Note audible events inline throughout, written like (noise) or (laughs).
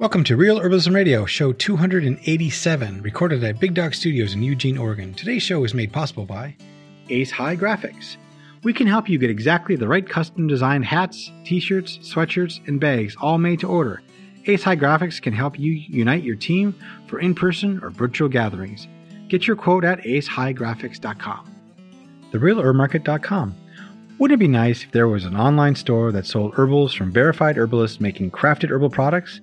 Welcome to Real Herbalism Radio, show 287, recorded at Big Dog Studios in Eugene, Oregon. Today's show is made possible by Ace High Graphics. We can help you get exactly the right custom designed hats, t shirts, sweatshirts, and bags, all made to order. Ace High Graphics can help you unite your team for in person or virtual gatherings. Get your quote at acehighgraphics.com. TheRealHerbMarket.com. Wouldn't it be nice if there was an online store that sold herbals from verified herbalists making crafted herbal products?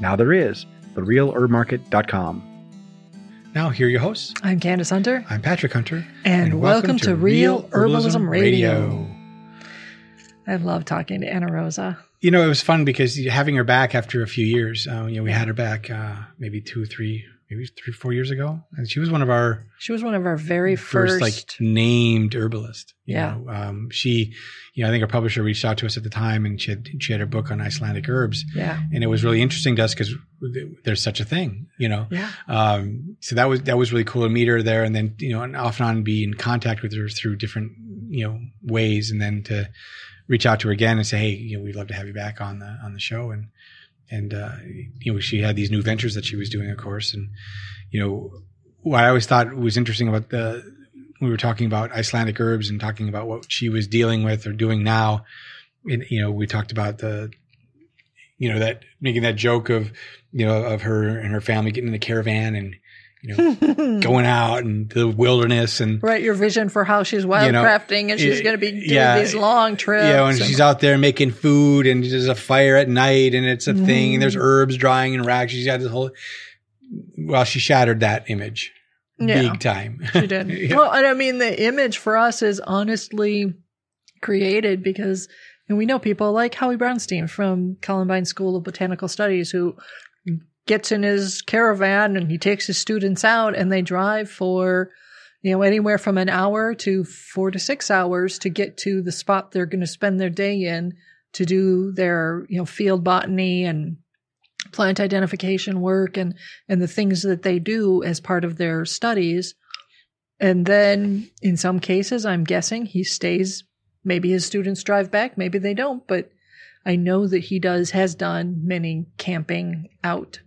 Now there is, therealherbmarket.com. Now, here are your hosts. I'm Candace Hunter. I'm Patrick Hunter. And, welcome, to, Real Herbalism, Radio. I love talking to Anna Rosa. You know, it was fun because having her back after a few years, uh, you know, we had her back uh, maybe two, or three, maybe three, four years ago, and she was one of our She was one of our very first, like named herbalist. you Yeah. know. um, she, you know, I think her publisher reached out to us at the time, and she had she had her book on Icelandic herbs, yeah, and it was really interesting to us because there's such a thing, you know. yeah, Um, so that was that was really cool to meet her there, and then you know, and off and on be in contact with her through different you know ways, and then to reach out to her again and say, hey, you know, we'd love to have you back on the on the show, and and uh, you know, she had these new ventures that she was doing, of course, and you know, what I always thought was interesting about the we were talking about Icelandic herbs and talking about what she was dealing with or doing now. And, you know, we talked about the, you know, that making that joke of, you know, of her and her family getting in the caravan and, you know, (laughs) going out and the wilderness and, right. Your vision for how she's wildcrafting You know, and she's eh, going to be doing yeah, these long trips. you know, and and- she's out there making food and there's a fire at night and it's a thing and there's herbs drying in racks. She's got this whole, well, she shattered that image Yeah. big time. She did. (laughs) Yeah. Well, and I mean, the image for us is honestly created because, and we know people like Howie Brounstein from Columbine School of Botanical Studies who gets in his caravan and he takes his students out and they drive for, you know, anywhere from an hour to four to six hours to get to the spot they're going to spend their day in to do their, you know, field botany and plant identification work and and the things that they do as part of their studies. And then in some cases, I'm guessing he stays. Maybe his students drive back, maybe they don't, but I know that he does, has done many camping out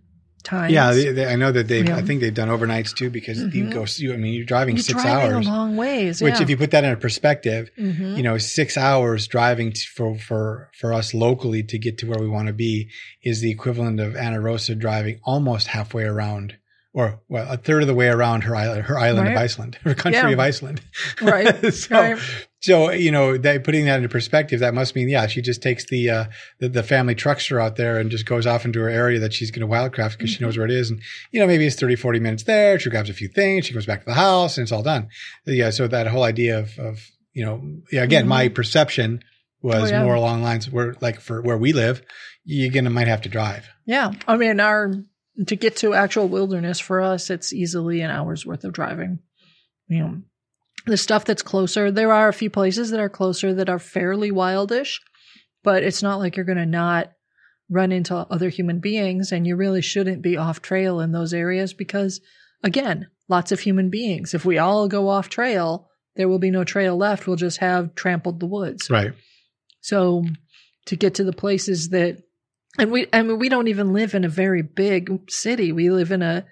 times. Yeah, they, they, I know that they've. Yeah. I think they've done overnights too because you Mhm. go. You, I mean, you're driving You're six driving hours, a long ways. which yeah. if you put that in a perspective, Mhm. you know, six hours driving t- for for for us locally to get to where we want to be is the equivalent of Anna Rosa driving almost halfway around, or well, a third of the way around her island, her island of Iceland, her country Yeah. of Iceland. Right, (laughs) so, right. so you know, that putting that into perspective, that must mean, yeah, she just takes the uh, the, the family truckster out there and just goes off into her area that she's going to wildcraft because she knows Mm-hmm. where it is, and you know, maybe it's 30, 40 minutes there. She grabs a few things, she goes back to the house, and it's all done. Yeah, so that whole idea of of you know, yeah, again, my perception was Mm-hmm. Oh, yeah. more along lines where like for where we live, you're gonna might have to drive. yeah. I mean, our to get to actual wilderness for us, it's easily an hour's worth of driving. You know, the stuff that's closer, there are a few places that are closer that are fairly wildish, but it's not like you're going to not run into other human beings, and you really shouldn't be off trail in those areas because, again, lots of human beings. If we all go off trail, there will be no trail left. We'll just have trampled the woods. Right. So to get to the places that and we I mean we don't even live in a very big city. We live in a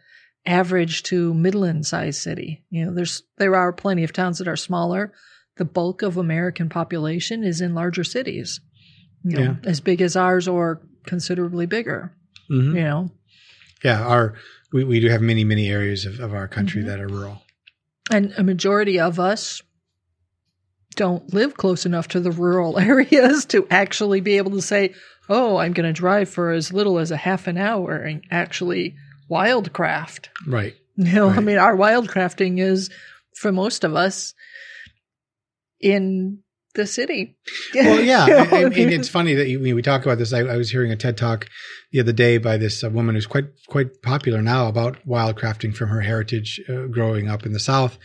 average to middling sized city. You know, there's there are plenty of towns that are smaller. The bulk of American population is in larger cities. You know, as big as ours or considerably bigger. Mhm. You know. Yeah. Our we, we do have many many areas of, of our country Mhm. that are rural. And a majority of us don't live close enough to the rural (laughs) areas to actually be able to say, oh, I'm going to drive for as little as a half an hour and actually wildcraft. Right. (laughs) You know, I mean, our wildcrafting is for most of us in the city. (laughs) Well, yeah, You know and, what I and mean? it's funny that you, we talk about this. I, I was hearing a TED talk the other day by this uh, woman who's quite quite popular now about wildcrafting from her heritage uh, growing up in the South,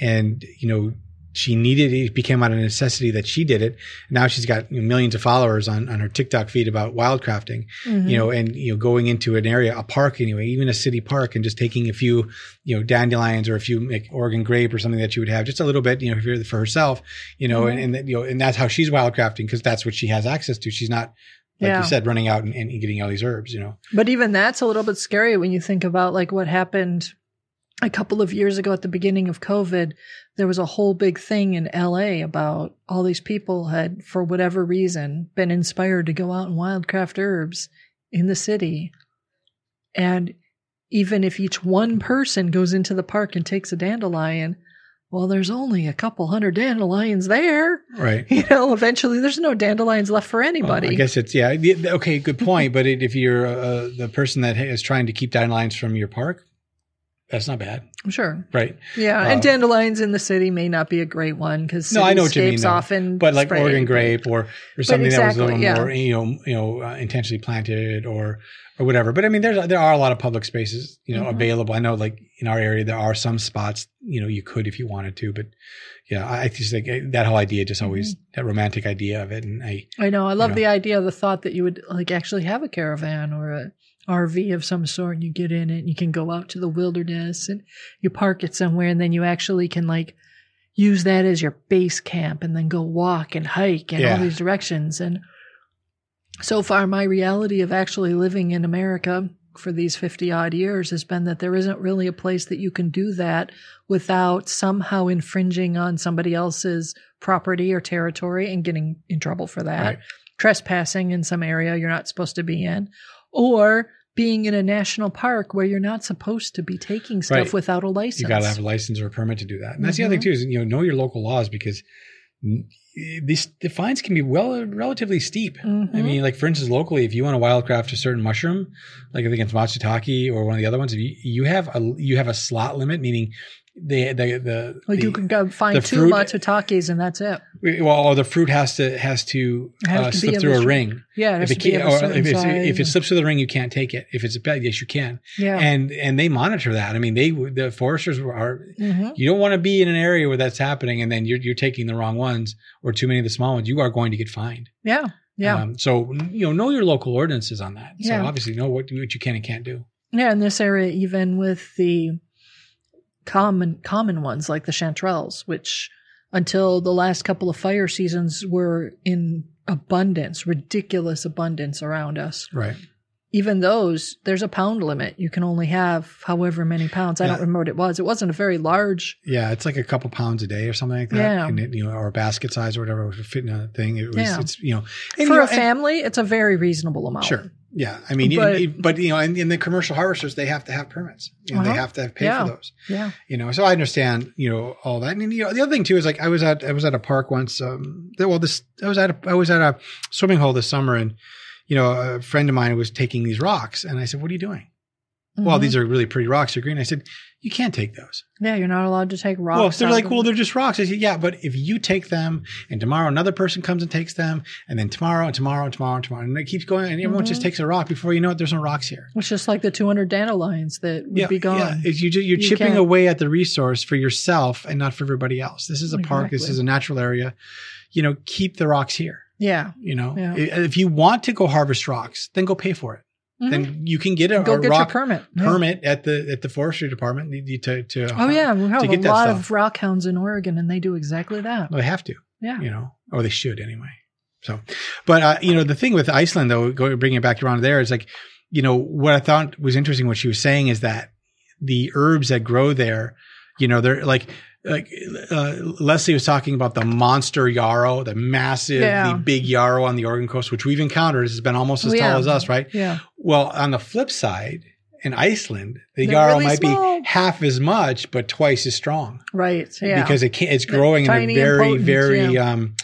and you know she needed it became out of necessity that she did it. Now she's got you know, millions of followers on on her TikTok feed about wildcrafting, Mhm. you know, and you know going into an area, a park anyway, even a city park, and just taking a few you know dandelions or a few like Oregon grape or something that you would have, just a little bit, you know, for for herself, you know, Mhm. and, and you know, and that's how she's wildcrafting because that's what she has access to. She's not like Yeah. you said, running out and, and getting all these herbs. You know, But even that's a little bit scary when you think about like what happened a couple of years ago at the beginning of COVID. There was a whole big thing in LA about all these people had, for whatever reason, been inspired to go out and wildcraft herbs in the city. And even if each one person goes into the park and takes a dandelion, well, there's only a couple hundred dandelions there. right? (laughs) You know, eventually there's no dandelions left for anybody. Well, I guess it's yeah. Okay, good point. but it, if you're uh, the person that is trying to keep dandelions from your park, that's not bad, I'm Sure. right? Yeah, Uh, and dandelions in the city may not be a great one because No, I know what you mean, though. often. But like spray. Oregon grape or or something that was a little yeah. more you know you know uh, intentionally planted or or whatever. But I mean, there's there are a lot of public spaces you know Mhm. available. I know like in our area there are some spots you know you could if you wanted to, but yeah, I just think uh, that whole idea just always that romantic idea of it, and I I know. I love know. the idea, of the thought that you would like actually have a caravan or a RV of some sort, and you get in it, and you can go out to the wilderness, and you park it somewhere, and then you actually can like use that as your base camp, and then go walk and hike in Yeah. all these directions. And so far, my reality of actually living in America for these 50 odd years has been that there isn't really a place that you can do that without somehow infringing on somebody else's property or territory and getting in trouble for that. Right. Trespassing in some area you're not supposed to be in, or being in a national park where you're not supposed to be taking stuff Right. without a license. you got to have a license or a permit to do that. And that's the other thing too is you know know your local laws because these the fines can be well relatively steep. I Mhm. mean, like for instance, locally, if you want to wildcraft a certain mushroom, like I think it's matsutake or one of the other ones, if you, you have a you have a slot limit, meaning the the the, like the you can go find two fruit- matsutakis and that's it. well, or the fruit has to has to, has uh, to slip through a a ring. Yeah, it If it to be can't, a or if, if it slips through the ring, you can't take it. If it's a bad, yes, you can. yeah, And and they monitor that. I mean, they the foresters are Mhm. you don't want to be in an area where that's happening and then you're, you're taking the wrong ones or too many of the small ones. You are going to get fined. yeah, yeah. Um, so, you know, know your local ordinances on that. So obviously know what, what you can and can't do. Yeah, in this area, even with the common common ones like the chanterelles, which until the last couple of fire seasons were in abundance, ridiculous abundance around us. Right. Even those, there's a pound limit. You can only have however many pounds. I Yeah. don't remember what it was. It wasn't a very large. Yeah. It's like a couple pounds a day or something like that. Yeah. And it, you know, or a basket size or whatever would fit in a thing. It was, Yeah. it's, you know, and, For you know, a family, it's a very reasonable amount. Sure. Yeah. I mean, But- but, but you know, in, and the commercial harvesters, they have to have permits. You know, Uh-huh. they have to pay Yeah. for those. Yeah. you know so i understand you know all that and you know the other thing too is like i was at i was at a park once um well this i was at a i was at a swimming hole this summer and you know a friend of mine was taking these rocks and i said what are you doing well Mhm. these are really pretty rocks they're green i said you can't take those Yeah, you're not allowed to take rocks. well they're like well they're just rocks i said yeah but if you take them and tomorrow another person comes and takes them and then tomorrow and tomorrow and tomorrow and tomorrow and it keeps going and everyone just Mhm. takes a rock before you know it there's no rocks here It's just like the 200 dandelions that would yeah, be gone. Yeah, it's you, you're You chipping can't- away at the resource for yourself and not for everybody else. This is a park. This is a natural area. You know, keep the rocks here. Yeah. You know, Yeah. If you want to go harvest rocks, then go pay for it. Mhm. Then you can get a, Go a get rock your permit. Yeah. at the at the forestry department to to. Oh yeah, we have a lot of rock hounds in Oregon, and they do exactly that. Well, they have to. Yeah. You know, or they should anyway. So, but uh, you know, the thing with Iceland though, go bringing it back around there is like, you know, what I thought was interesting. What she was saying is that the herbs that grow there, you know, they're like. Like uh, Leslie was talking about the monster yarrow, the massive, Yeah. the big yarrow on the Oregon coast, which we've encountered. Has been almost as Oh, tall as us, right? Yeah. Well, on the flip side, in Iceland, the They're yarrow really might small. be half as much, but twice as strong Right. Yeah. because it can't, it's growing in a very, potent, very yeah. um,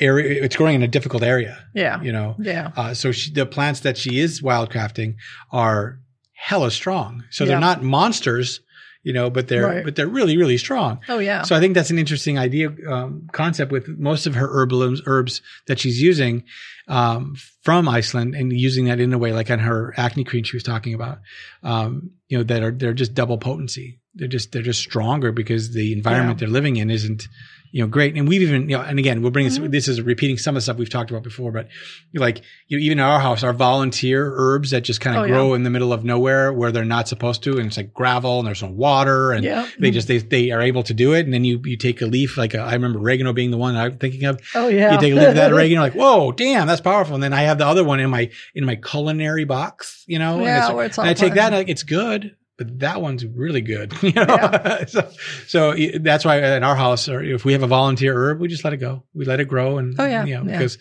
area. It's growing in a difficult area, yeah. you know. Yeah. Uh, so she, the plants that she is wildcrafting are hella strong. So Yeah. they're not monsters, you know, but they're Right. but they're really, really strong. Oh yeah. So I think that's an interesting idea um, concept with most of her herbalisms herbs that she's using um, from Iceland and using that in a way like on her acne cream she was talking about. Um, you know that are they're just double potency. They're just they're just stronger because the environment Yeah. they're living in isn't you know great and we've even you know and again we'll bring this Mhm. this is repeating some of the stuff we've talked about before but like you know, even our house our volunteer herbs that just kind of Oh, grow in the middle of nowhere where they're not supposed to and it's like gravel and there's no water and Yeah. they just they, they are able to do it and then you you take a leaf like a, I remember oregano being the one I'm thinking of Oh yeah. you take a leaf of that (laughs) oregano like whoa damn that's powerful and then I have the other one in my in my culinary box you know and Yeah, it's- where it's and I take that and like, it's good, but that one's really good. (laughs) You know, Yeah. (laughs) so, so that's why in our house, or if we have a volunteer herb, we just let it go. We let it grow, and Oh, yeah, you know, yeah. because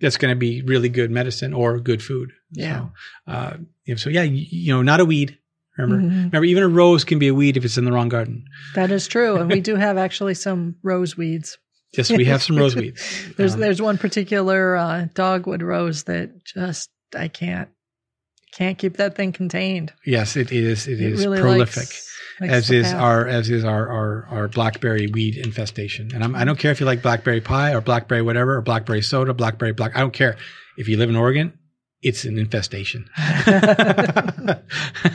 that's going to be really good medicine or good food. Yeah. So, uh, so yeah, you, you know, not a weed. Remember, Mhm. remember, even a rose can be a weed if it's in the wrong garden. That is true, and we do (laughs) have actually some rose weeds. Yes, we have some rose weeds. There's Um, there's one particular uh, dogwood rose that just I can't can't keep that thing contained. yes, it is. It is really prolific. likes- likes as is path. our as is our, our our blackberry weed infestation. And I'm, I don't care if you like blackberry pie or blackberry whatever or blackberry soda, blackberry black. I don't care if you live in Oregon. It's an infestation. (laughs) (laughs)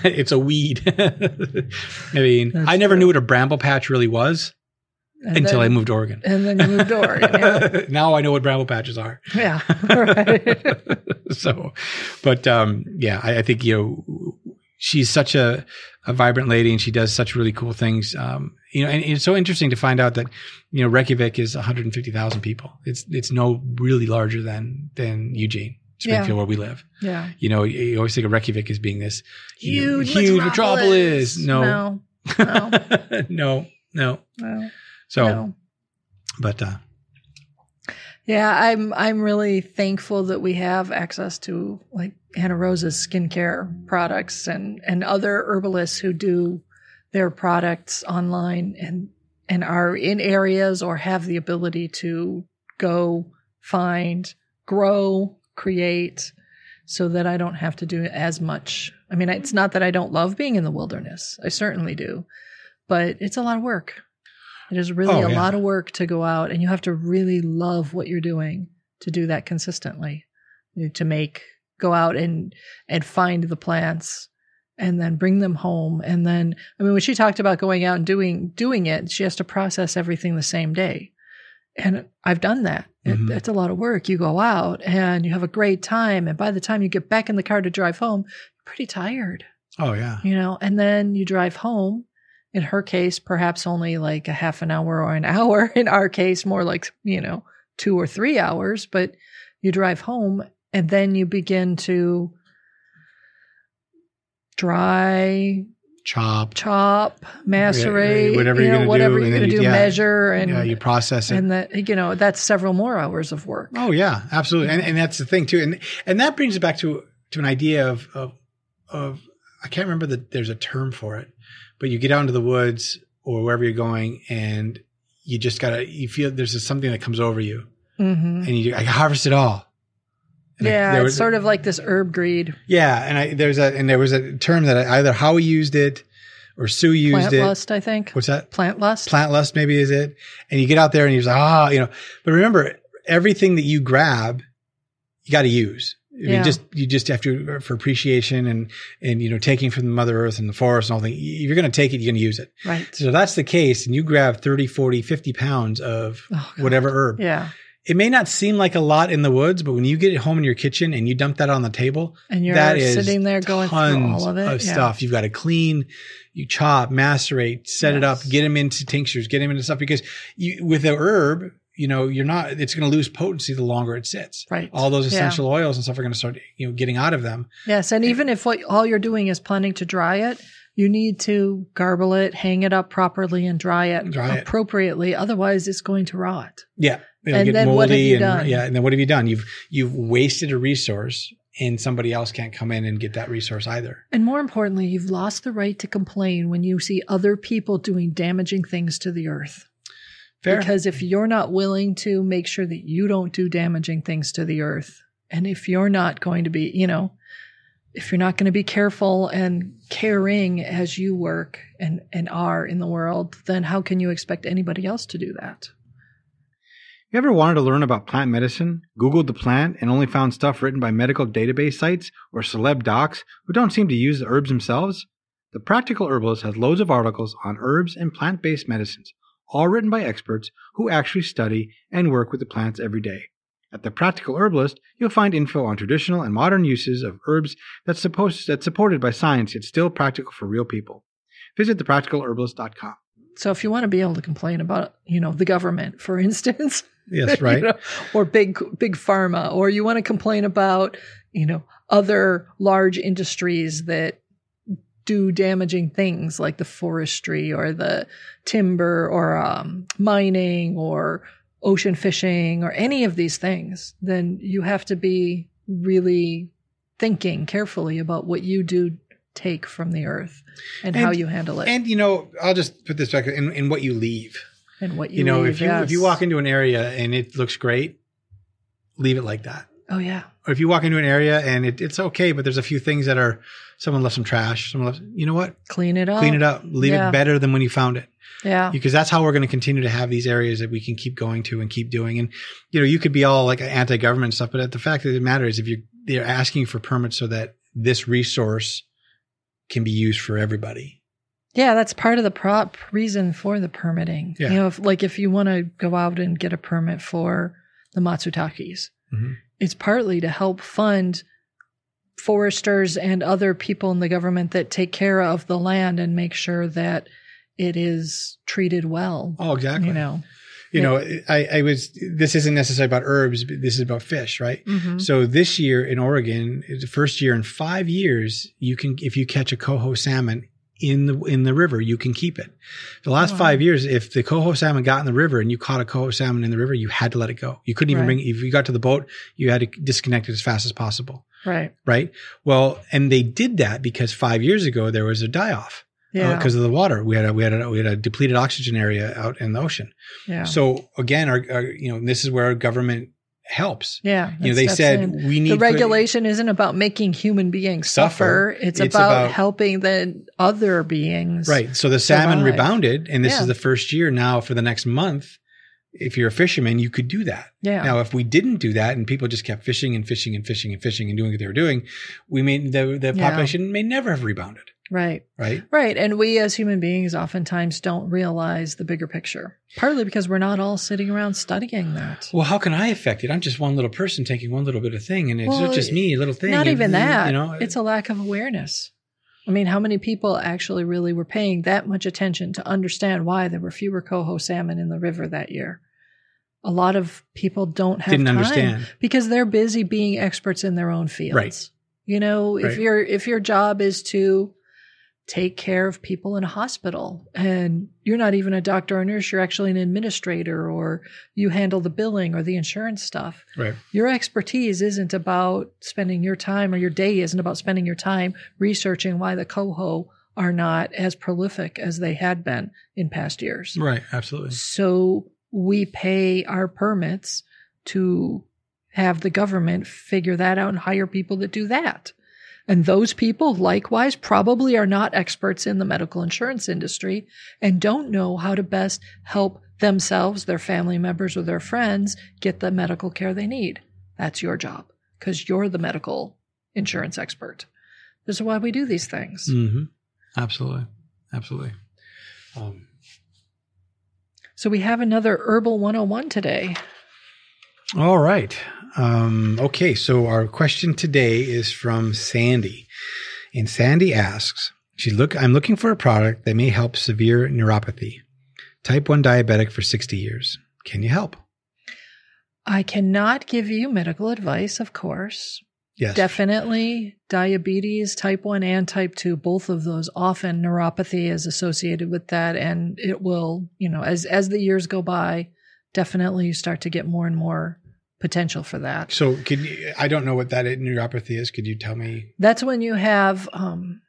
it's a weed. (laughs) I mean, That's I never true. knew what a bramble patch really was And until then- I moved to Oregon. And then you moved to Oregon. Yeah. (laughs) now I know what bramble patches are. yeah. (laughs) Right. so, but um, yeah, I, I think you know she's such a, a vibrant lady, and she does such really cool things. Um, you know, and it's so interesting to find out that you know Reykjavik is 150,000 people. It's it's no really larger than than Eugene, Springfield, Yeah. where we live. Yeah. You know, you always think of Reykjavik as being this you know, Huge, huge metropolis. No, No. No. (laughs) no, no. No. So, no. but uh, Yeah, I'm I'm really thankful that we have access to like Anna Rosa's skincare products and and other herbalists who do their products online and and are in areas or have the ability to go find, grow, create so that I don't have to do as much. I mean, it's not that I don't love being in the wilderness. I certainly do. But it's a lot of work. It is really Oh, a yeah. lot of work to go out and you have to really love what you're doing to do that consistently. You know, To make go out and and find the plants and then bring them home and then I mean when she talked about going out and doing doing it, she has to process everything the same day. And I've done that. It, Mhm. it's a lot of work. You go out and you have a great time and by the time you get back in the car to drive home, you're pretty tired oh yeah, you know, and then you drive home. In her case, perhaps only like a half an hour or an (laughs) hour. In our case, more like, you know, two or three hours, but you drive home and then you begin to dry, chop, chop, macerate, whatever you you're know, gonna whatever do, you're going to you- do, yeah. measure and, yeah, you process it. and that, you know, that's several more hours of work. Oh yeah, absolutely, and and that's the thing too, and and that brings it back to to an idea of of of I can't remember that there's a term for it, but you get out into the woods or wherever you're going, and you just gotta you feel there's just something that comes over you, hmm and you I harvest it all. And I- Yeah, it's sort of like this herb greed, yeah, and I there's a and there was a term that I, either Howie used it or Sue used plant it. lust, I think. What's that? Plant lust. plant lust maybe is it and you get out there and you're like ah you know but remember everything that you grab you got to use Yeah. mean, just you just have to uh, for appreciation and and you know taking from the mother earth and the forest and all that. If you're going to take it, you're going to use it. Right. So that's the case, and you grab 30, 40, 50 pounds of Oh, whatever herb. Yeah. It may not seem like a lot in the woods, but when you get it home in your kitchen and you dump that on the table, And you're that is sitting there going through tons all of it. yeah. stuff. You've got to clean, you chop, macerate, set it up, get them into tinctures, get them into stuff because you with the herb, you know, you're not. It's going to lose potency the longer it sits. Right. All those Yeah. essential oils and stuff are going to start, you know, getting out of them. Yes, and even if what all you're doing is planning to dry it, you need to garble it, hang it up properly, and dry it Dry it. appropriately. Otherwise, it's going to rot. Yeah, it'll And get then moldy what have you and done? yeah, and then what have you done? You've you've wasted a resource, and somebody else can't come in and get that resource either. And more importantly, you've lost the right to complain when you see other people doing damaging things to the earth. Fair. Because if you're not willing to make sure that you don't do damaging things to the earth, and if you're not going to be, you know, if you're not going to be careful and caring as you work and, and are in the world, then how can you expect anybody else to do that? You ever wanted to learn about plant medicine, Googled the plant, and only found stuff written by medical database sites or celeb docs who don't seem to use the herbs themselves? The Practical Herbalist has loads of articles on herbs and plant based medicines, all written by experts who actually study and work with the plants every day. At The Practical Herbalist, you'll find info on traditional and modern uses of herbs that's, supposed, that's supported by science yet still practical for real people. Visit thepracticalherbalist.com. So if you want to be able to complain about, you know, the government, for instance, (laughs) Yes, (laughs) you right. know, or big big pharma, or you want to complain about, you know, other large industries that do damaging things like the forestry or the timber or um, mining or ocean fishing or any of these things, then you have to be really thinking carefully about what you do take from the earth and, how you handle it And you know, I'll just put this back in, in what you leave. and what you, You, know, leave, if you if you walk into an area and it looks great, leave it like that. Oh yeah Or if you walk into an area and it, it's okay, but there's a few things that are someone left some trash. Someone left. You know what? clean it up Clean it up. Leave yeah. it better than when you found it. yeah because that's how we're going to continue to have these areas that we can keep going to and keep doing. And you know, you could be all like anti-government stuff, but the fact that it matters if you they're asking for permits so that this resource can be used for everybody. Yeah, that's part of the prop reason for the permitting. Yeah. You know, if, like if you want to go out and get a permit for the Matsutakis, Mhm. It's partly to help fund foresters and other people in the government that take care of the land and make sure that it is treated well. Oh, exactly. You know, you know, I, I was. This isn't necessarily about herbs, but this is about fish, right? Mhm. So this year in Oregon, the first year in five years, you can if you catch a coho salmon in the in the river, you can keep it. The last Wow. five years, if the coho salmon got in the river and you caught a coho salmon in the river, you had to let it go. You couldn't even Right. bring. If you got to the boat, you had to disconnect it as fast as possible. right? Right. Well, and they did that because five years ago there was a die off uh, Yeah, because of the water. We had a we had a we had a depleted oxygen area out in the ocean. yeah, So again, our, our you know this is where our government helps. yeah. You know, they said in. we need the regulation isn't about making human beings suffer. Suffer. It's, It's about, about- helping the other beings. Right. So the salmon survive. rebounded, and this Yeah. is the first year now for the next month. If you're a fisherman, you could do that. Yeah. Now, if we didn't do that and people just kept fishing and fishing and fishing and fishing and doing what they were doing, we may the the Yeah. population may never have rebounded. Right. Right. Right. And we as human beings oftentimes don't realize the bigger picture, partly because we're not all sitting around studying that. Well, how can I affect it? I'm just one little person taking one little bit of thing, and it's Well, not just me, a little thing. Not and, even that. You know, it's a uh, lack of awareness. I mean, how many people actually really were paying that much attention to understand why there were fewer coho salmon in the river that year? A lot of people don't have didn't time understand. because they're busy being experts in their own fields. Right. You know, if Right. your if your job is to take care of people in a hospital and you're not even a doctor or nurse, you're actually an administrator or you handle the billing or the insurance stuff. Right. Your expertise isn't about spending your time or your day isn't about spending your time researching why the coho are not as prolific as they had been in past years. Right. Absolutely. So we pay our permits to have the government figure that out and hire people that do that. And those people, likewise, probably are not experts in the medical insurance industry and don't know how to best help themselves, their family members, or their friends get the medical care they need. That's your job because you're the medical insurance expert. This is why we do these things. hmm Absolutely. Absolutely. Um, So we have another Herbal 101 today. All right. Um, okay. So our question today is from Sandy, and Sandy asks, "She look. I'm looking for a product that may help severe neuropathy. Type one diabetic for 60 years. Can you help? I cannot give you medical advice, of course. Yes. Definitely diabetes, type 1 and type 2, both of those often neuropathy is associated with that and it will, you know, as as the years go by, definitely you start to get more and more potential for that. So, could you, I don't know what that neuropathy is. Could you tell me? That's when you have um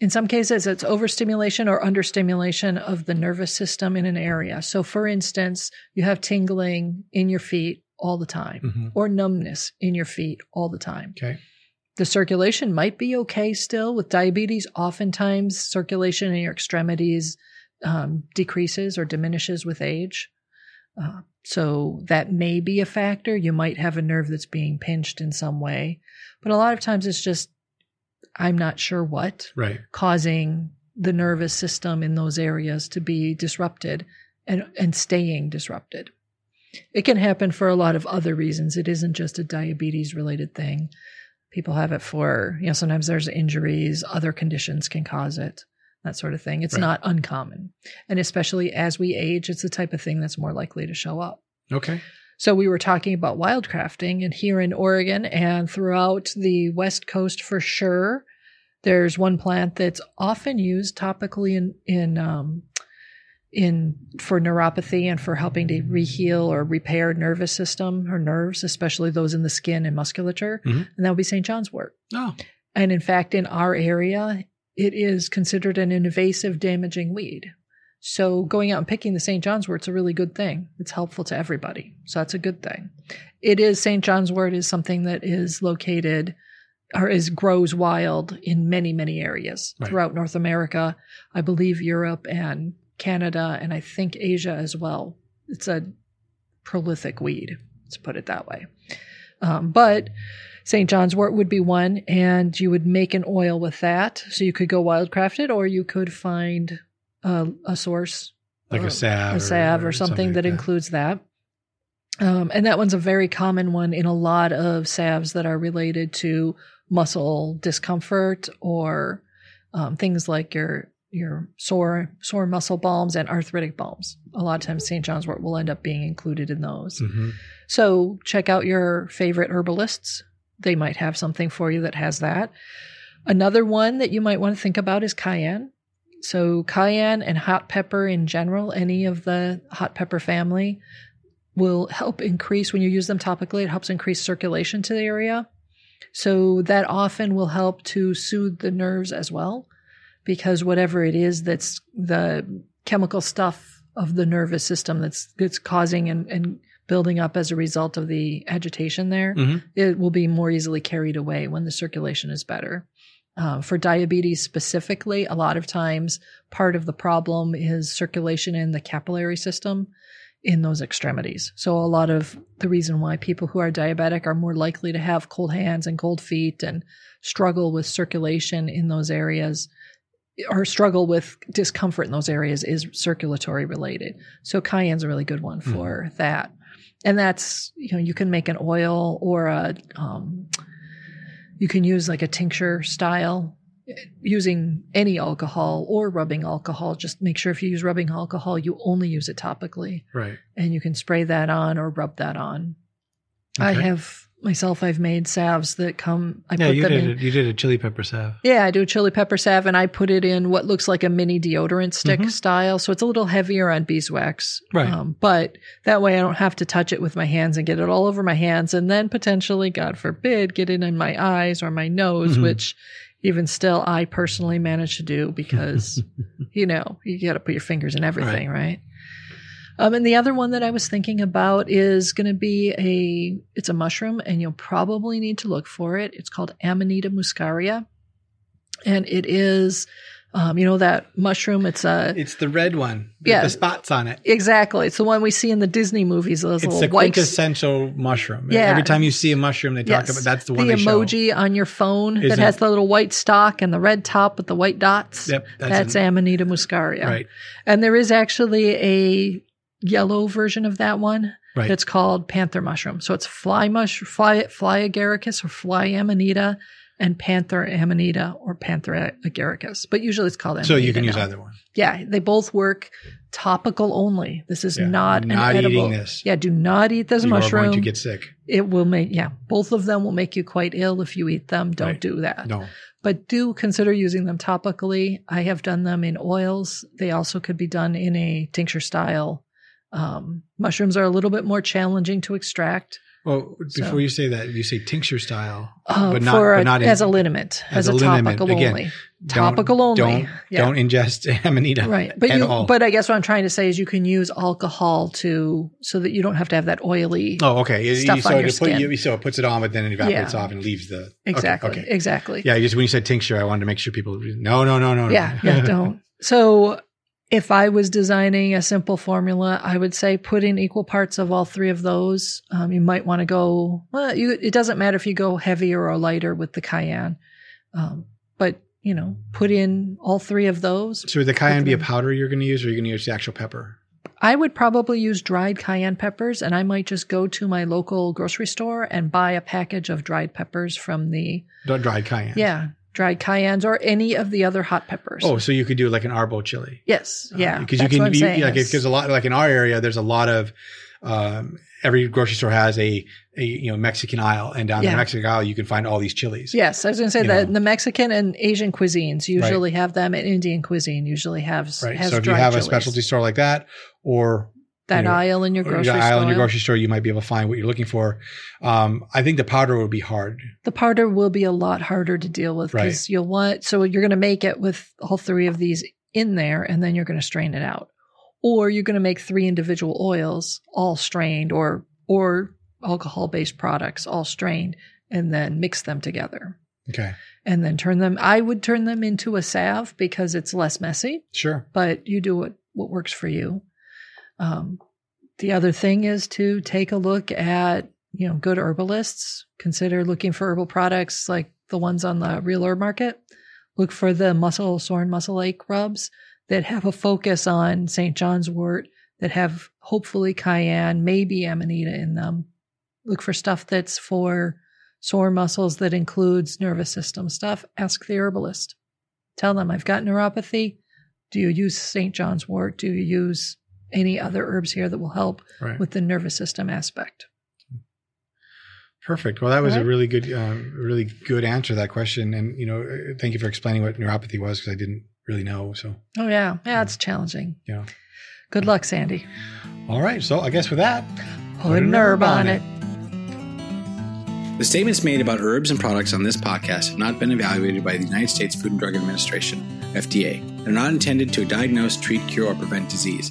in some cases it's overstimulation or understimulation of the nervous system in an area. So for instance, you have tingling in your feet all the time Mhm. or numbness in your feet all the time. Okay. The circulation might be okay still with diabetes. Oftentimes, circulation in your extremities um, decreases or diminishes with age. Uh, so that may be a factor. You might have a nerve that's being pinched in some way, but a lot of times it's just, I'm not sure what, Right. causing the nervous system in those areas to be disrupted and, and staying disrupted. It can happen for a lot of other reasons. It isn't just a diabetes related thing. People have it for, you know, sometimes there's injuries, other conditions can cause it, that sort of thing. It's Right. not uncommon. And especially as we age, it's the type of thing that's more likely to show up. Okay. So we were talking about wildcrafting, and here in Oregon and throughout the West Coast for sure, there's one plant that's often used topically in in um, in for neuropathy and for helping to reheal or repair nervous system or nerves, especially those in the skin and musculature, Mhm. and that would be St. John's wort. Oh, And in fact, in our area, it is considered an invasive, damaging weed. So going out and picking the St. John's wort's a really good thing. It's helpful to everybody. So that's a good thing. It is St. John's wort is something that is located or is grows wild in many, many areas Right. throughout North America, I believe Europe and Canada, and I think Asia as well. It's a prolific weed, let's put it that way. Um, but St. John's wort would be one, and you would make an oil with that. So you could go wildcrafted, or you could find a, a source, like or a salve, a salve, or, something, like that, includes that. Um, and that one's a very common one in a lot of salves that are related to muscle discomfort or um, things like your your sore sore muscle balms and arthritic balms. A lot of times, St. John's wort will end up being included in those. Mhm. So check out your favorite herbalists. They might have something for you that has that. Another one that you might want to think about is cayenne. So cayenne and hot pepper in general, any of the hot pepper family will help increase when you use them topically, it helps increase circulation to the area. So that often will help to soothe the nerves as well because whatever it is that's the chemical stuff of the nervous system that's that's causing and, and building up as a result of the agitation there, Mhm. it will be more easily carried away when the circulation is better. Uh, for diabetes specifically, a lot of times part of the problem is circulation in the capillary system in those extremities. So a lot of the reason why people who are diabetic are more likely to have cold hands and cold feet and struggle with circulation in those areas or struggle with discomfort in those areas is circulatory related. So cayenne's a really good one for that. And that's, you know, you can make an oil or a, um, you can use like a tincture style using any alcohol or rubbing alcohol. Just make sure if you use rubbing alcohol, you only use it topically Right. and you can spray that on or rub that on. I have myself, I've made salves that come, I Yeah, put you them did. in. A, you did a chili pepper salve. Yeah, I do a chili pepper salve and I put it in what looks like a mini deodorant stick Mhm. style. So it's a little heavier on beeswax. Right. Um, but that way I don't have to touch it with my hands and get it all over my hands and then potentially, God forbid, get it in my eyes or my nose, Mhm. which even still I personally manage to do because, (laughs) you know, you got to put your fingers in everything, right? Um, and the other one that I was thinking about is going to be a, it's a mushroom and you'll probably need to look for it. It's called Amanita muscaria. And it is, um, you know, that mushroom. It's a, It's the red one. with Yeah. The spots on it. exactly. It's the one we see in the Disney movies, those It's the quintessential mushroom. Yeah. Every time you see a mushroom, they talk Yes. about that's the one the they show. emoji on your phone that Isn't- has the little white stalk and the red top with the white dots. Yep, that's, That's, an- Amanita muscaria. right. And there is actually a yellow version of that one Right. that's called panther mushroom. So it's fly mush, fly, fly agaricus or fly amanita and panther amanita or panther agaricus. But usually it's called amanita. So you can use now. either one. Yeah, they both work topical only. This is Yeah, not, not an edible. eating this. Yeah, do not eat this you mushroom. are going to get sick. it will make, yeah, both of them will make you quite ill if you eat them. Don't Right. do that No. but do consider using them topically. I have done them in oils. They also could be done in a tincture style. Um, mushrooms are a little bit more challenging to extract Well, before So- you say that, you say tincture style, uh, but not, but a- not in, as a liniment, as as, a a, liniment. topical Again, only. don't- Topical only. Don't yeah. don't ingest (laughs) amanita. right, but you. all. But I guess what I'm trying to say is you can use alcohol to so that you don't have to have that oily. Oh, okay. Stuff so on your put, skin. you, so it puts it on, but then it evaporates Yeah. off and leaves the okay, exactly. Okay. Exactly. Yeah, just when you said tincture, I wanted to make sure people. No, no, no, no. no. yeah, yeah, (laughs) don't. So if I was designing a simple formula, I would say put in equal parts of all three of those. Um, you might want to go, well, you, it doesn't matter if you go heavier or lighter with the cayenne. Um, but you know, put in all three of those. So would the cayenne be a powder you're going to use, or are you going to use the actual pepper? I would probably use dried cayenne peppers, and I might just go to my local grocery store and buy a package of dried peppers from the, Dri- Dried cayenne. yeah, dried cayennes or any of the other hot peppers. Oh, so you could do like an arbol chili. yes. Yeah. because you can you, like because a lot like in our area there's a lot of um, every grocery store has a a you know Mexican aisle and down Yeah. the Mexican aisle you can find all these chilies. Yes, I was going to say that know. the Mexican and Asian cuisines usually have them, and Indian cuisine usually has Right. has So if you have a specialty store like that or that you know, aisle in your grocery the aisle store, in your grocery store, you might be able to find what you're looking for. Um, I think the powder would be hard. the powder will be a lot harder to deal with because you'll want. So you're going to make it with all three of these in there, and then you're going to strain it out, or you're going to make three individual oils all strained, or or alcohol based products all strained, and then mix them together. Okay. And then turn them. I would turn them into a salve because it's less messy. Sure. but you do what, what works for you. Um, the other thing is to take a look at, you know, good herbalists. Consider looking for herbal products like the ones on the real herb market. Look for the muscle sore and muscle ache rubs that have a focus on St. John's wort, that have hopefully cayenne, maybe amanita in them. Look for stuff that's for sore muscles that includes nervous system stuff. Ask the herbalist. Tell them I've got neuropathy. Do you use St. John's wort? Do you use any other herbs here that will help Right. with the nervous system aspect? Perfect. Well, that was a really good, uh, really good answer to that question. And you know, uh, thank you for explaining what neuropathy was because I didn't really know. So, Oh yeah, yeah, it's challenging. Yeah. Good luck, Sandy. all right. So I guess with that, Put an herb on it. The statements made about herbs and products on this podcast have not been evaluated by the United States Food and Drug Administration, FDA, and are not intended to diagnose, treat, cure, or prevent disease.